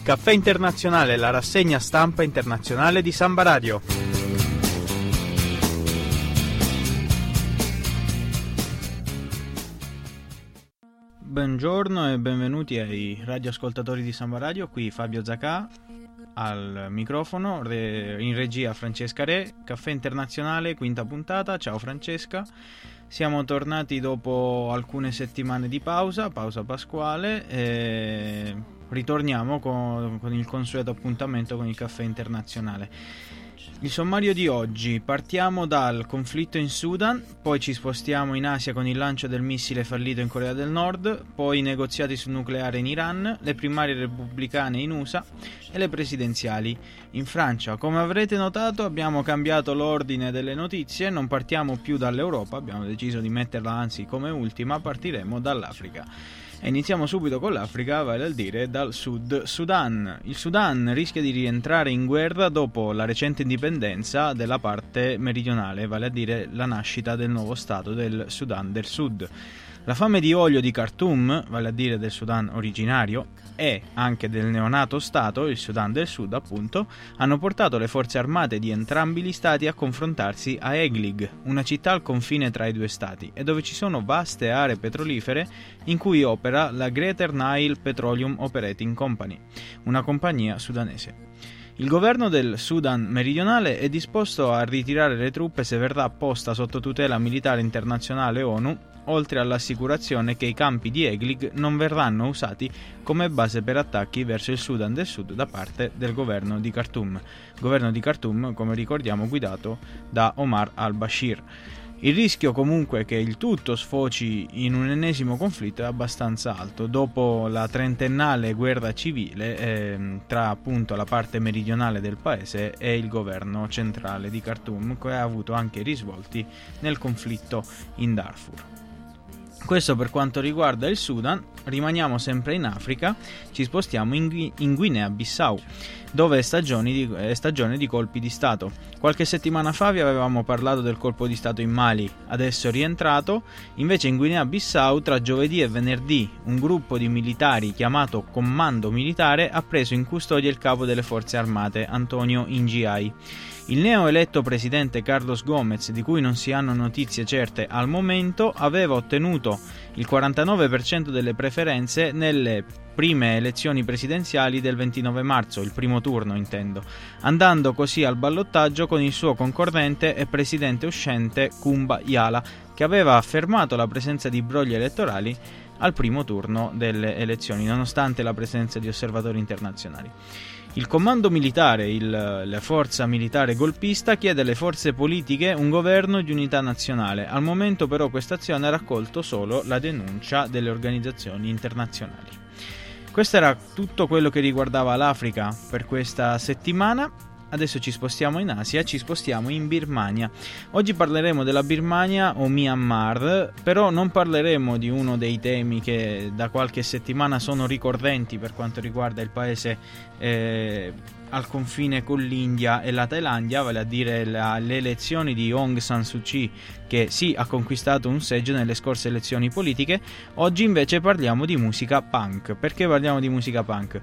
Il caffè internazionale, la rassegna stampa internazionale di Samba Radio. Buongiorno e benvenuti ai radioascoltatori di Samba Radio, qui Fabio Zacà al microfono, in regia Francesca Re, Caffè Internazionale, quinta puntata, ciao Francesca. Siamo tornati dopo alcune settimane di pausa, pausa pasquale, e ritorniamo con, con il consueto appuntamento con il caffè internazionale. Il sommario di oggi, partiamo dal conflitto in Sudan, poi ci spostiamo in Asia con il lancio del missile fallito in Corea del Nord, poi i negoziati sul nucleare in Iran, le primarie repubblicane in USA e le presidenziali in Francia. Come avrete notato abbiamo cambiato l'ordine delle notizie, non partiamo più dall'Europa, abbiamo deciso di metterla anzi come ultima, partiremo dall'Africa. E iniziamo subito con l'Africa, vale a dire dal Sud Sudan. Il Sudan rischia di rientrare in guerra dopo la recente indipendenza della parte meridionale, vale a dire la nascita del nuovo Stato del Sudan del Sud. La fame di olio di Khartoum, vale a dire del Sudan originario, e anche del neonato Stato, il Sudan del Sud appunto, hanno portato le forze armate di entrambi gli stati a confrontarsi a Eglig, una città al confine tra i due stati, e dove ci sono vaste aree petrolifere in cui opera la Greater Nile Petroleum Operating Company, una compagnia sudanese. Il governo del Sudan meridionale è disposto a ritirare le truppe se verrà posta sotto tutela militare internazionale ONU, oltre all'assicurazione che i campi di Eglig non verranno usati come base per attacchi verso il Sudan del Sud da parte del governo di Khartoum. Governo di Khartoum, come ricordiamo, guidato da Omar al-Bashir. Il rischio comunque che il tutto sfoci in un ennesimo conflitto è abbastanza alto. Dopo la trentennale guerra civile eh, tra appunto la parte meridionale del paese e il governo centrale di Khartoum, che ha avuto anche risvolti nel conflitto in Darfur. Questo per quanto riguarda il Sudan, rimaniamo sempre in Africa, ci spostiamo in, in Guinea-Bissau, dove è, di, è stagione di colpi di Stato. Qualche settimana fa vi avevamo parlato del colpo di Stato in Mali, adesso è rientrato, invece in Guinea-Bissau tra giovedì e venerdì un gruppo di militari chiamato Comando Militare ha preso in custodia il capo delle forze armate, Antonio Ingiai. Il neoeletto presidente Carlos Gomez, di cui non si hanno notizie certe al momento, aveva ottenuto il 49% delle preferenze nelle prime elezioni presidenziali del 29 marzo, il primo turno intendo, andando così al ballottaggio con il suo concorrente e presidente uscente Kumba Yala, che aveva affermato la presenza di brogli elettorali al primo turno delle elezioni, nonostante la presenza di osservatori internazionali. Il comando militare, il, la forza militare golpista, chiede alle forze politiche un governo di unità nazionale. Al momento però questa azione ha raccolto solo la denuncia delle organizzazioni internazionali. Questo era tutto quello che riguardava l'Africa per questa settimana. Adesso ci spostiamo in Asia, ci spostiamo in Birmania. Oggi parleremo della Birmania o Myanmar, però non parleremo di uno dei temi che da qualche settimana sono ricorrenti per quanto riguarda il paese eh, al confine con l'India e la Thailandia, vale a dire la, le elezioni di Aung San Suu Kyi, che sì ha conquistato un seggio nelle scorse elezioni politiche. Oggi invece parliamo di musica punk. Perché parliamo di musica punk?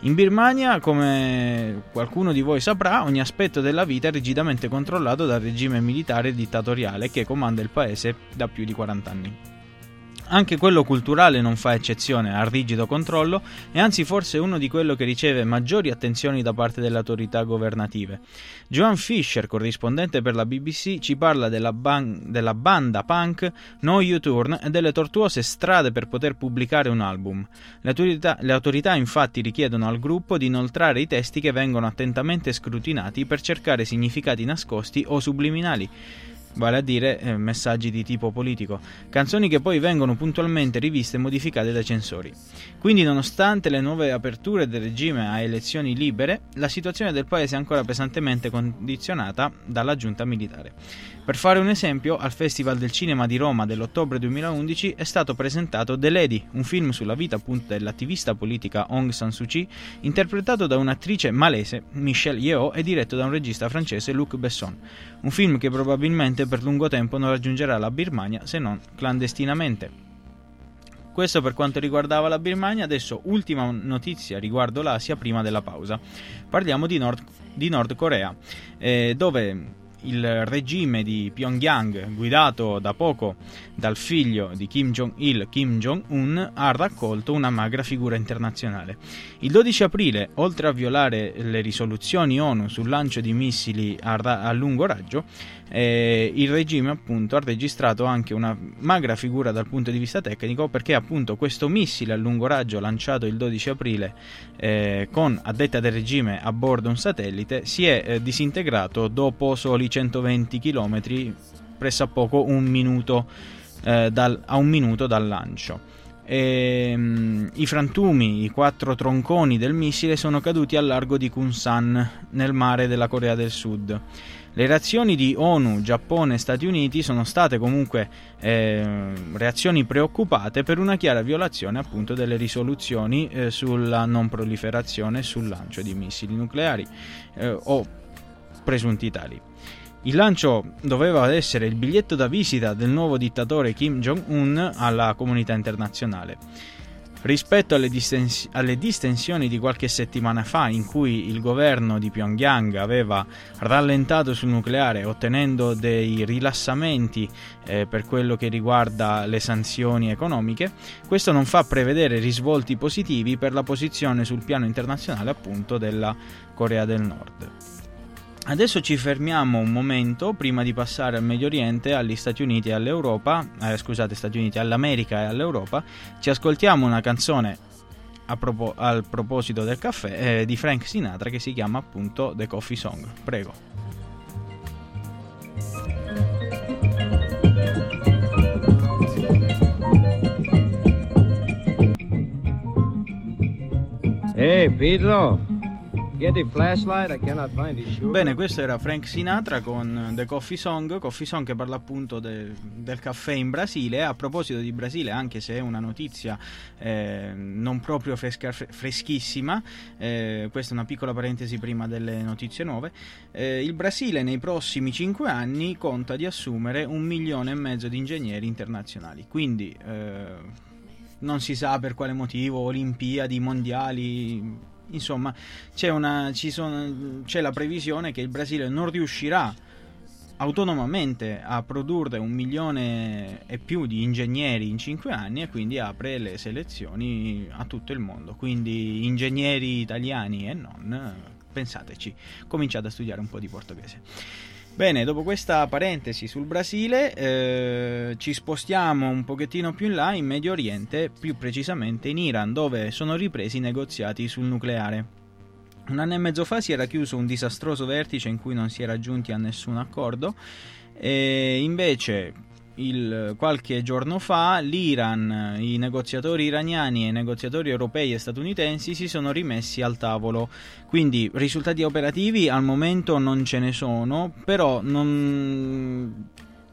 In Birmania, come qualcuno di voi saprà, ogni aspetto della vita è rigidamente controllato dal regime militare dittatoriale che comanda il paese da più di 40 anni. Anche quello culturale non fa eccezione al rigido controllo e anzi forse uno di quello che riceve maggiori attenzioni da parte delle autorità governative. Joan Fisher, corrispondente per la BBC, ci parla della, ban- della banda punk No U-Turn e delle tortuose strade per poter pubblicare un album. Le autorità, le autorità infatti richiedono al gruppo di inoltrare i testi che vengono attentamente scrutinati per cercare significati nascosti o subliminali vale a dire eh, messaggi di tipo politico, canzoni che poi vengono puntualmente riviste e modificate dai censori. Quindi nonostante le nuove aperture del regime a elezioni libere, la situazione del paese è ancora pesantemente condizionata dalla giunta militare. Per fare un esempio, al Festival del Cinema di Roma dell'ottobre 2011 è stato presentato The Lady, un film sulla vita appunto dell'attivista politica Aung San Suu Kyi, interpretato da un'attrice malese, Michelle Yeoh, e diretto da un regista francese, Luc Besson. Un film che probabilmente per lungo tempo non raggiungerà la Birmania se non clandestinamente. Questo per quanto riguardava la Birmania, adesso ultima notizia riguardo l'Asia prima della pausa. Parliamo di Nord, di Nord Corea, eh, dove il regime di Pyongyang, guidato da poco dal figlio di Kim Jong-il, Kim Jong-un, ha raccolto una magra figura internazionale. Il 12 aprile, oltre a violare le risoluzioni ONU sul lancio di missili a, ra- a lungo raggio, eh, il regime appunto ha registrato anche una magra figura dal punto di vista tecnico perché appunto questo missile a lungo raggio lanciato il 12 aprile eh, con a detta del regime a bordo un satellite si è eh, disintegrato dopo soli 120 km pressappoco un minuto, eh, dal, a un minuto dal lancio. E, um, I frantumi, i quattro tronconi del missile sono caduti al largo di Kunsan, nel mare della Corea del Sud. Le reazioni di ONU, Giappone e Stati Uniti sono state comunque eh, reazioni preoccupate per una chiara violazione appunto delle risoluzioni eh, sulla non proliferazione e sul lancio di missili nucleari eh, o presunti tali. Il lancio doveva essere il biglietto da visita del nuovo dittatore Kim Jong-un alla comunità internazionale. Rispetto alle, distens- alle, distensioni di qualche settimana fa, in cui il governo di Pyongyang aveva rallentato sul nucleare ottenendo dei rilassamenti eh, per quello che riguarda le sanzioni economiche, questo non fa prevedere risvolti positivi per la posizione sul piano internazionale appunto della Corea del Nord. Adesso ci fermiamo un momento prima di passare al Medio Oriente, agli Stati Uniti e all'Europa, eh, scusate, Stati Uniti, all'America e all'Europa. Ci ascoltiamo una canzone propo- al proposito del caffè eh, di Frank Sinatra che si chiama appunto The Coffee Song. Prego. Hey, Pedro. Bene, questo era Frank Sinatra con The Coffee Song, Coffee Song che parla appunto de, del caffè in Brasile. A proposito di Brasile, anche se è una notizia eh, non proprio fresca, freschissima, eh, questa è una piccola parentesi prima delle notizie nuove, eh, il Brasile nei prossimi 5 anni conta di assumere un milione e mezzo di ingegneri internazionali. Quindi eh, non si sa per quale motivo, Olimpiadi, mondiali insomma c'è, una, sono, c'è la previsione che il Brasile non riuscirà autonomamente a produrre un milione e più di ingegneri in 5 anni e quindi apre le selezioni a tutto il mondo. Quindi ingegneri italiani e non, pensateci, cominciate a studiare un po' di portoghese. Bene, dopo questa parentesi sul Brasile, eh, ci spostiamo un pochettino più in là in Medio Oriente, più precisamente in Iran, dove sono ripresi i negoziati sul nucleare. Un anno e mezzo fa si era chiuso un disastroso vertice in cui non si era giunti a nessun accordo e invece il, qualche giorno fa l'Iran, i negoziatori iraniani e i negoziatori europei e statunitensi si sono rimessi al tavolo. Quindi risultati operativi al momento non ce ne sono, però non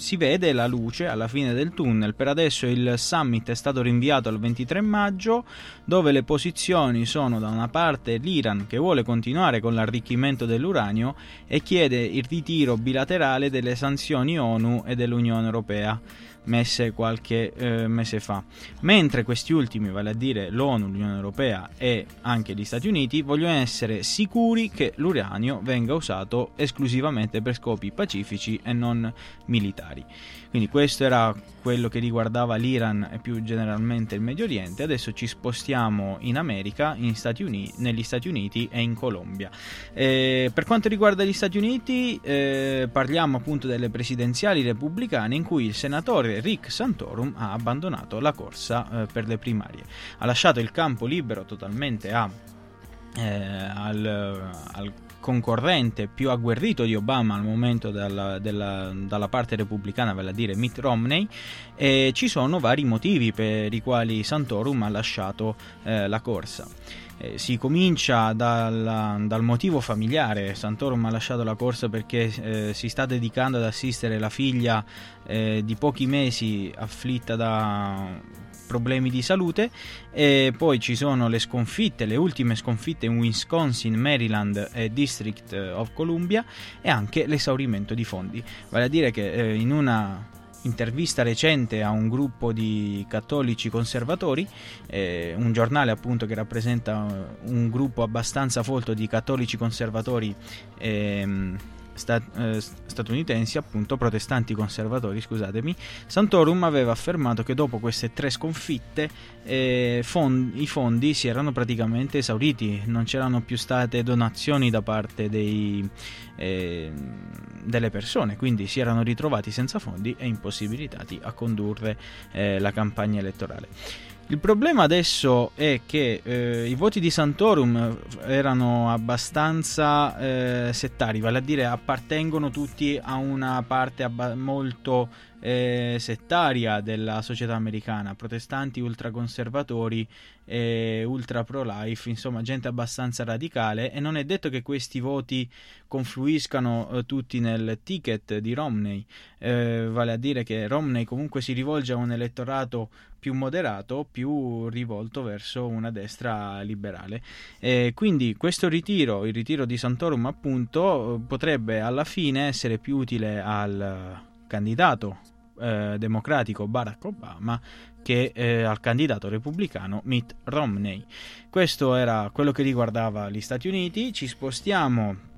si vede la luce alla fine del tunnel. Per adesso il summit è stato rinviato al 23 maggio, dove le posizioni sono da una parte l'Iran che vuole continuare con l'arricchimento dell'uranio e chiede il ritiro bilaterale delle sanzioni ONU e dell'Unione Europea messe qualche eh, mese fa. Mentre questi ultimi, vale a dire l'ONU, l'Unione Europea e anche gli Stati Uniti, vogliono essere sicuri che l'uranio venga usato esclusivamente per scopi pacifici e non militari. Quindi questo era quello che riguardava l'Iran e più generalmente il Medio Oriente. Adesso ci spostiamo in America, in Stati Uniti, negli Stati Uniti e in Colombia. Eh, per quanto riguarda gli Stati Uniti, eh, parliamo appunto delle presidenziali repubblicane in cui il senatore Rick Santorum ha abbandonato la corsa eh, per le primarie. Ha lasciato il campo libero totalmente a, eh, al, al concorrente più agguerrito di Obama al momento dalla, della, dalla parte repubblicana, vale a dire Mitt Romney, e ci sono vari motivi per i quali Santorum ha lasciato eh, la corsa. Eh, si comincia dal, dal, motivo familiare, Santorum ha lasciato la corsa perché eh, si sta dedicando ad assistere la figlia eh, di pochi mesi afflitta da problemi di salute e poi ci sono le sconfitte, le ultime sconfitte in Wisconsin, Maryland e District of Columbia e anche l'esaurimento di fondi. Vale a dire che eh, in una intervista recente a un gruppo di cattolici conservatori, eh, un giornale appunto che rappresenta un gruppo abbastanza folto di cattolici conservatori. Ehm, stat- eh, statunitensi, appunto protestanti conservatori, scusatemi, Santorum aveva affermato che dopo queste tre sconfitte eh, fondi, i fondi si erano praticamente esauriti, non c'erano più state donazioni da parte dei, eh, delle persone, quindi si erano ritrovati senza fondi e impossibilitati a condurre eh, la campagna elettorale. Il problema adesso è che eh, i voti di Santorum erano abbastanza eh, settari, vale a dire appartengono tutti a una parte abba- molto eh, settaria della società americana, protestanti ultraconservatori e ultra pro-life, insomma gente abbastanza radicale e non è detto che questi voti confluiscano eh, tutti nel ticket di Romney, eh, vale a dire che Romney comunque si rivolge a un elettorato più moderato, più rivolto verso una destra liberale. E quindi questo ritiro, il ritiro di Santorum appunto, potrebbe alla fine essere più utile al candidato eh, democratico Barack Obama che eh, al candidato repubblicano Mitt Romney. Questo era quello che riguardava gli Stati Uniti. Ci spostiamo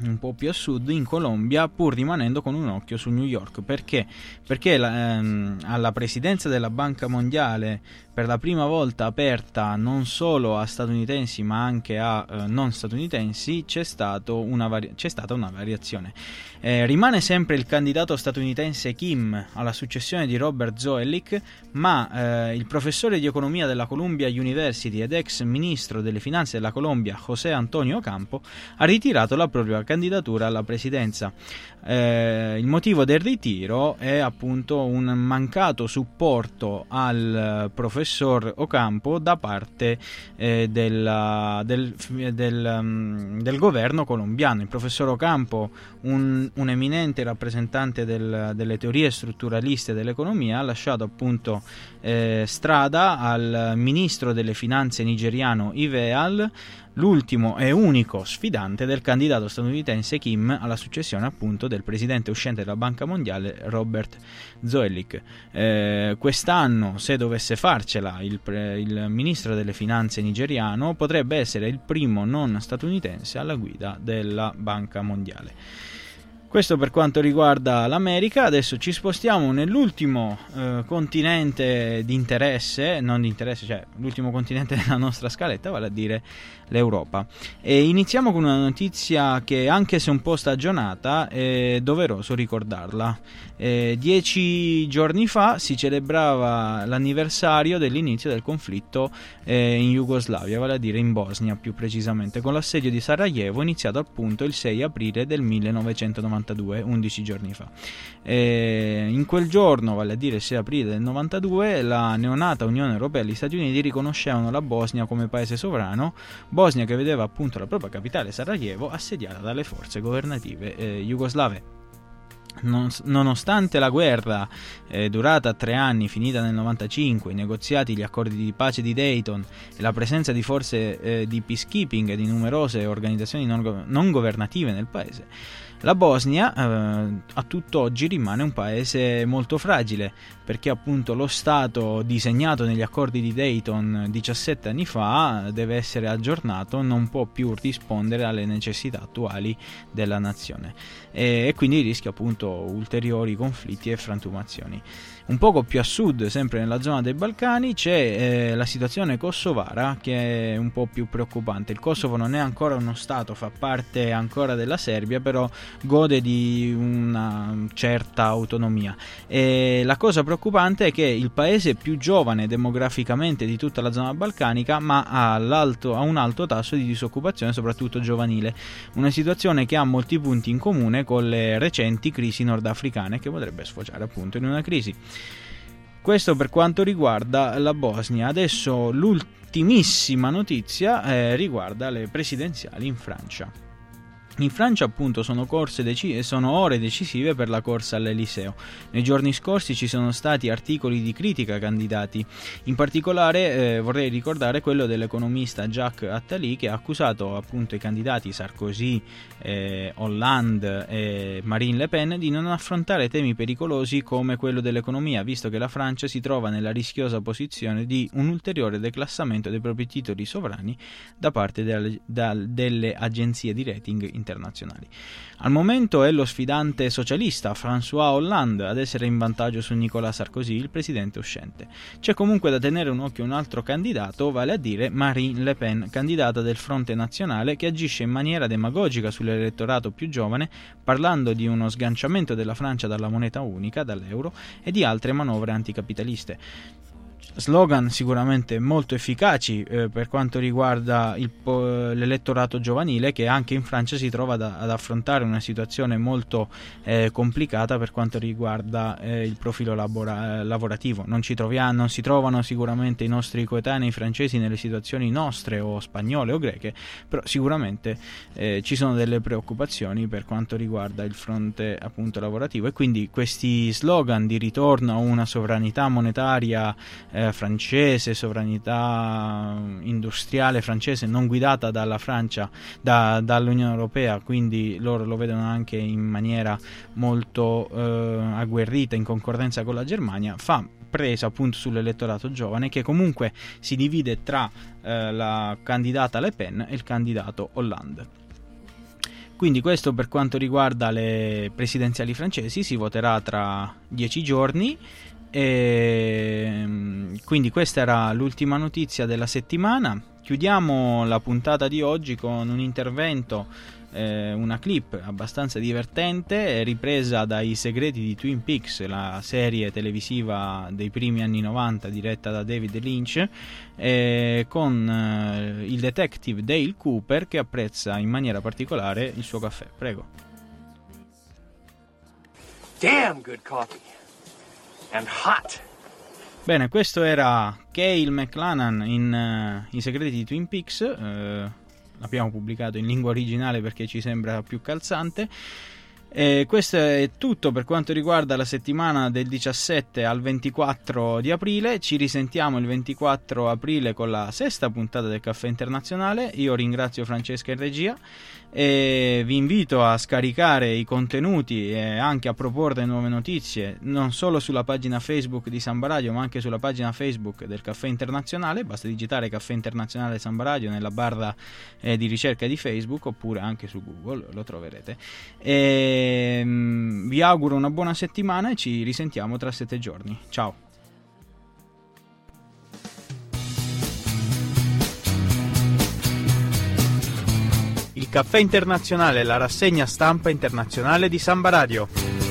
un po' più a sud in Colombia pur rimanendo con un occhio su New York. Perché, perché la, ehm, alla presidenza della Banca Mondiale per la prima volta aperta non solo a statunitensi ma anche a eh, non statunitensi c'è, una vari- c'è stata una variazione. Eh, rimane sempre il candidato statunitense Kim alla successione di Robert Zoellick ma eh, il professore di economia della Columbia University ed ex ministro delle finanze della Colombia José Antonio Campo ha ritirato la propria candidatura alla presidenza. Eh, il motivo del ritiro è appunto un mancato supporto al professor Ocampo da parte eh, della, del, del, um, del, governo colombiano. Il professor Ocampo, un, un eminente rappresentante del, delle teorie strutturaliste dell'economia, ha lasciato appunto eh, strada al ministro delle finanze nigeriano Iveal l'ultimo e unico sfidante del candidato statunitense Kim alla successione appunto del presidente uscente della Banca Mondiale Robert Zoellick. Eh, quest'anno, se dovesse farcela il, pre- il ministro delle finanze nigeriano, potrebbe essere il primo non statunitense alla guida della Banca Mondiale. Questo per quanto riguarda l'America, adesso ci spostiamo nell'ultimo eh, continente di interesse, non di interesse, cioè l'ultimo continente della nostra scaletta, vale a dire l'Europa. E iniziamo con una notizia che anche se un po' stagionata è doveroso ricordarla. Eh, dieci giorni fa si celebrava l'anniversario dell'inizio del conflitto eh, in Jugoslavia, vale a dire in Bosnia più precisamente, con l'assedio di Sarajevo iniziato appunto il 6 aprile del 1992. 92, 11 giorni fa. E in quel giorno, vale a dire il 6 aprile del 92, la neonata Unione Europea e gli Stati Uniti riconoscevano la Bosnia come paese sovrano, Bosnia che vedeva appunto la propria capitale Sarajevo assediata dalle forze governative eh, jugoslave. Non, nonostante la guerra eh, durata tre anni, finita nel 95, i negoziati, gli accordi di pace di Dayton e la presenza di forze eh, di peacekeeping e di numerose organizzazioni non, non governative nel paese, la Bosnia eh, a tutt'oggi rimane un paese molto fragile perché appunto lo Stato disegnato negli accordi di Dayton 17 anni fa deve essere aggiornato, non può più rispondere alle necessità attuali della nazione e, e quindi rischia appunto ulteriori conflitti e frantumazioni. Un poco più a sud, sempre nella zona dei Balcani, c'è eh, la situazione kosovara che è un po' più preoccupante. Il Kosovo non è ancora uno Stato, fa parte ancora della Serbia, però gode di una certa autonomia. E la cosa preoccupante è che il paese più giovane demograficamente di tutta la zona balcanica, ma ha, ha un alto tasso di disoccupazione, soprattutto giovanile. Una situazione che ha molti punti in comune con le recenti crisi nordafricane, che potrebbe sfociare appunto in una crisi. Questo per quanto riguarda la Bosnia. Adesso l'ultimissima notizia eh, riguarda le presidenziali in Francia. In Francia appunto sono, deci- sono, ore decisive per la corsa all'Eliseo. Nei giorni scorsi ci sono stati articoli di critica candidati, in particolare eh, vorrei ricordare quello dell'economista Jacques Attali che ha accusato appunto i candidati Sarkozy, eh, Hollande e Marine Le Pen di non affrontare temi pericolosi come quello dell'economia, visto che la Francia si trova nella rischiosa posizione di un ulteriore declassamento dei propri titoli sovrani da parte delle, da, delle agenzie di rating internazionali internazionali. Al momento è lo sfidante socialista François Hollande ad essere in vantaggio su Nicolas Sarkozy, il presidente uscente. C'è comunque da tenere un occhio un altro candidato, vale a dire Marine Le Pen, candidata del Fronte Nazionale che agisce in maniera demagogica sull'elettorato più giovane, parlando di uno sganciamento della Francia dalla moneta unica, dall'euro, e di altre manovre anticapitaliste slogan sicuramente molto efficaci eh, per quanto riguarda il, l'elettorato giovanile che anche in Francia si trova da, ad affrontare una situazione molto eh, complicata per quanto riguarda eh, il profilo labora, lavorativo. Non, troviamo, non, si trovano sicuramente i nostri coetanei francesi nelle situazioni nostre o spagnole o greche, però sicuramente eh, ci sono delle preoccupazioni per quanto riguarda il fronte appunto lavorativo e quindi questi slogan di ritorno a una sovranità monetaria eh, francese, sovranità industriale francese non guidata dalla Francia, da, dall'Unione Europea, quindi loro lo vedono anche in maniera molto eh, agguerrita in concorrenza con la Germania, fa presa appunto sull'elettorato giovane che comunque si divide tra eh, la candidata Le Pen e il candidato Hollande. Quindi questo per quanto riguarda le presidenziali francesi si voterà tra dieci giorni e ehm, quindi questa era l'ultima notizia della settimana. Chiudiamo la puntata di oggi con un intervento, eh, una clip abbastanza divertente, ripresa dai segreti di Twin Peaks, la serie televisiva dei primi anni 90 diretta da David Lynch, eh, con eh, il detective Dale Cooper che apprezza in maniera particolare il suo caffè. Prego. Damn good coffee. Bene, questo era Cale McLanan in uh, I segreti di Twin Peaks. Uh, l'abbiamo pubblicato in lingua originale perché ci sembra più calzante. E questo è tutto per quanto riguarda la settimana del 17 al 24 di aprile. Ci risentiamo il 24 aprile con la sesta puntata del Caffè Internazionale. Io ringrazio Francesca in regia e vi invito a scaricare i contenuti e anche a proporre nuove notizie non solo sulla pagina Facebook di Samba Radio ma anche sulla pagina Facebook del Caffè Internazionale. Basta digitare Caffè Internazionale Samba Radio nella barra eh, di ricerca di Facebook oppure anche su Google lo troverete. E, mm, vi auguro una buona settimana e ci risentiamo tra sette giorni. Ciao Caffè Internazionale, la rassegna stampa internazionale di Samba Radio.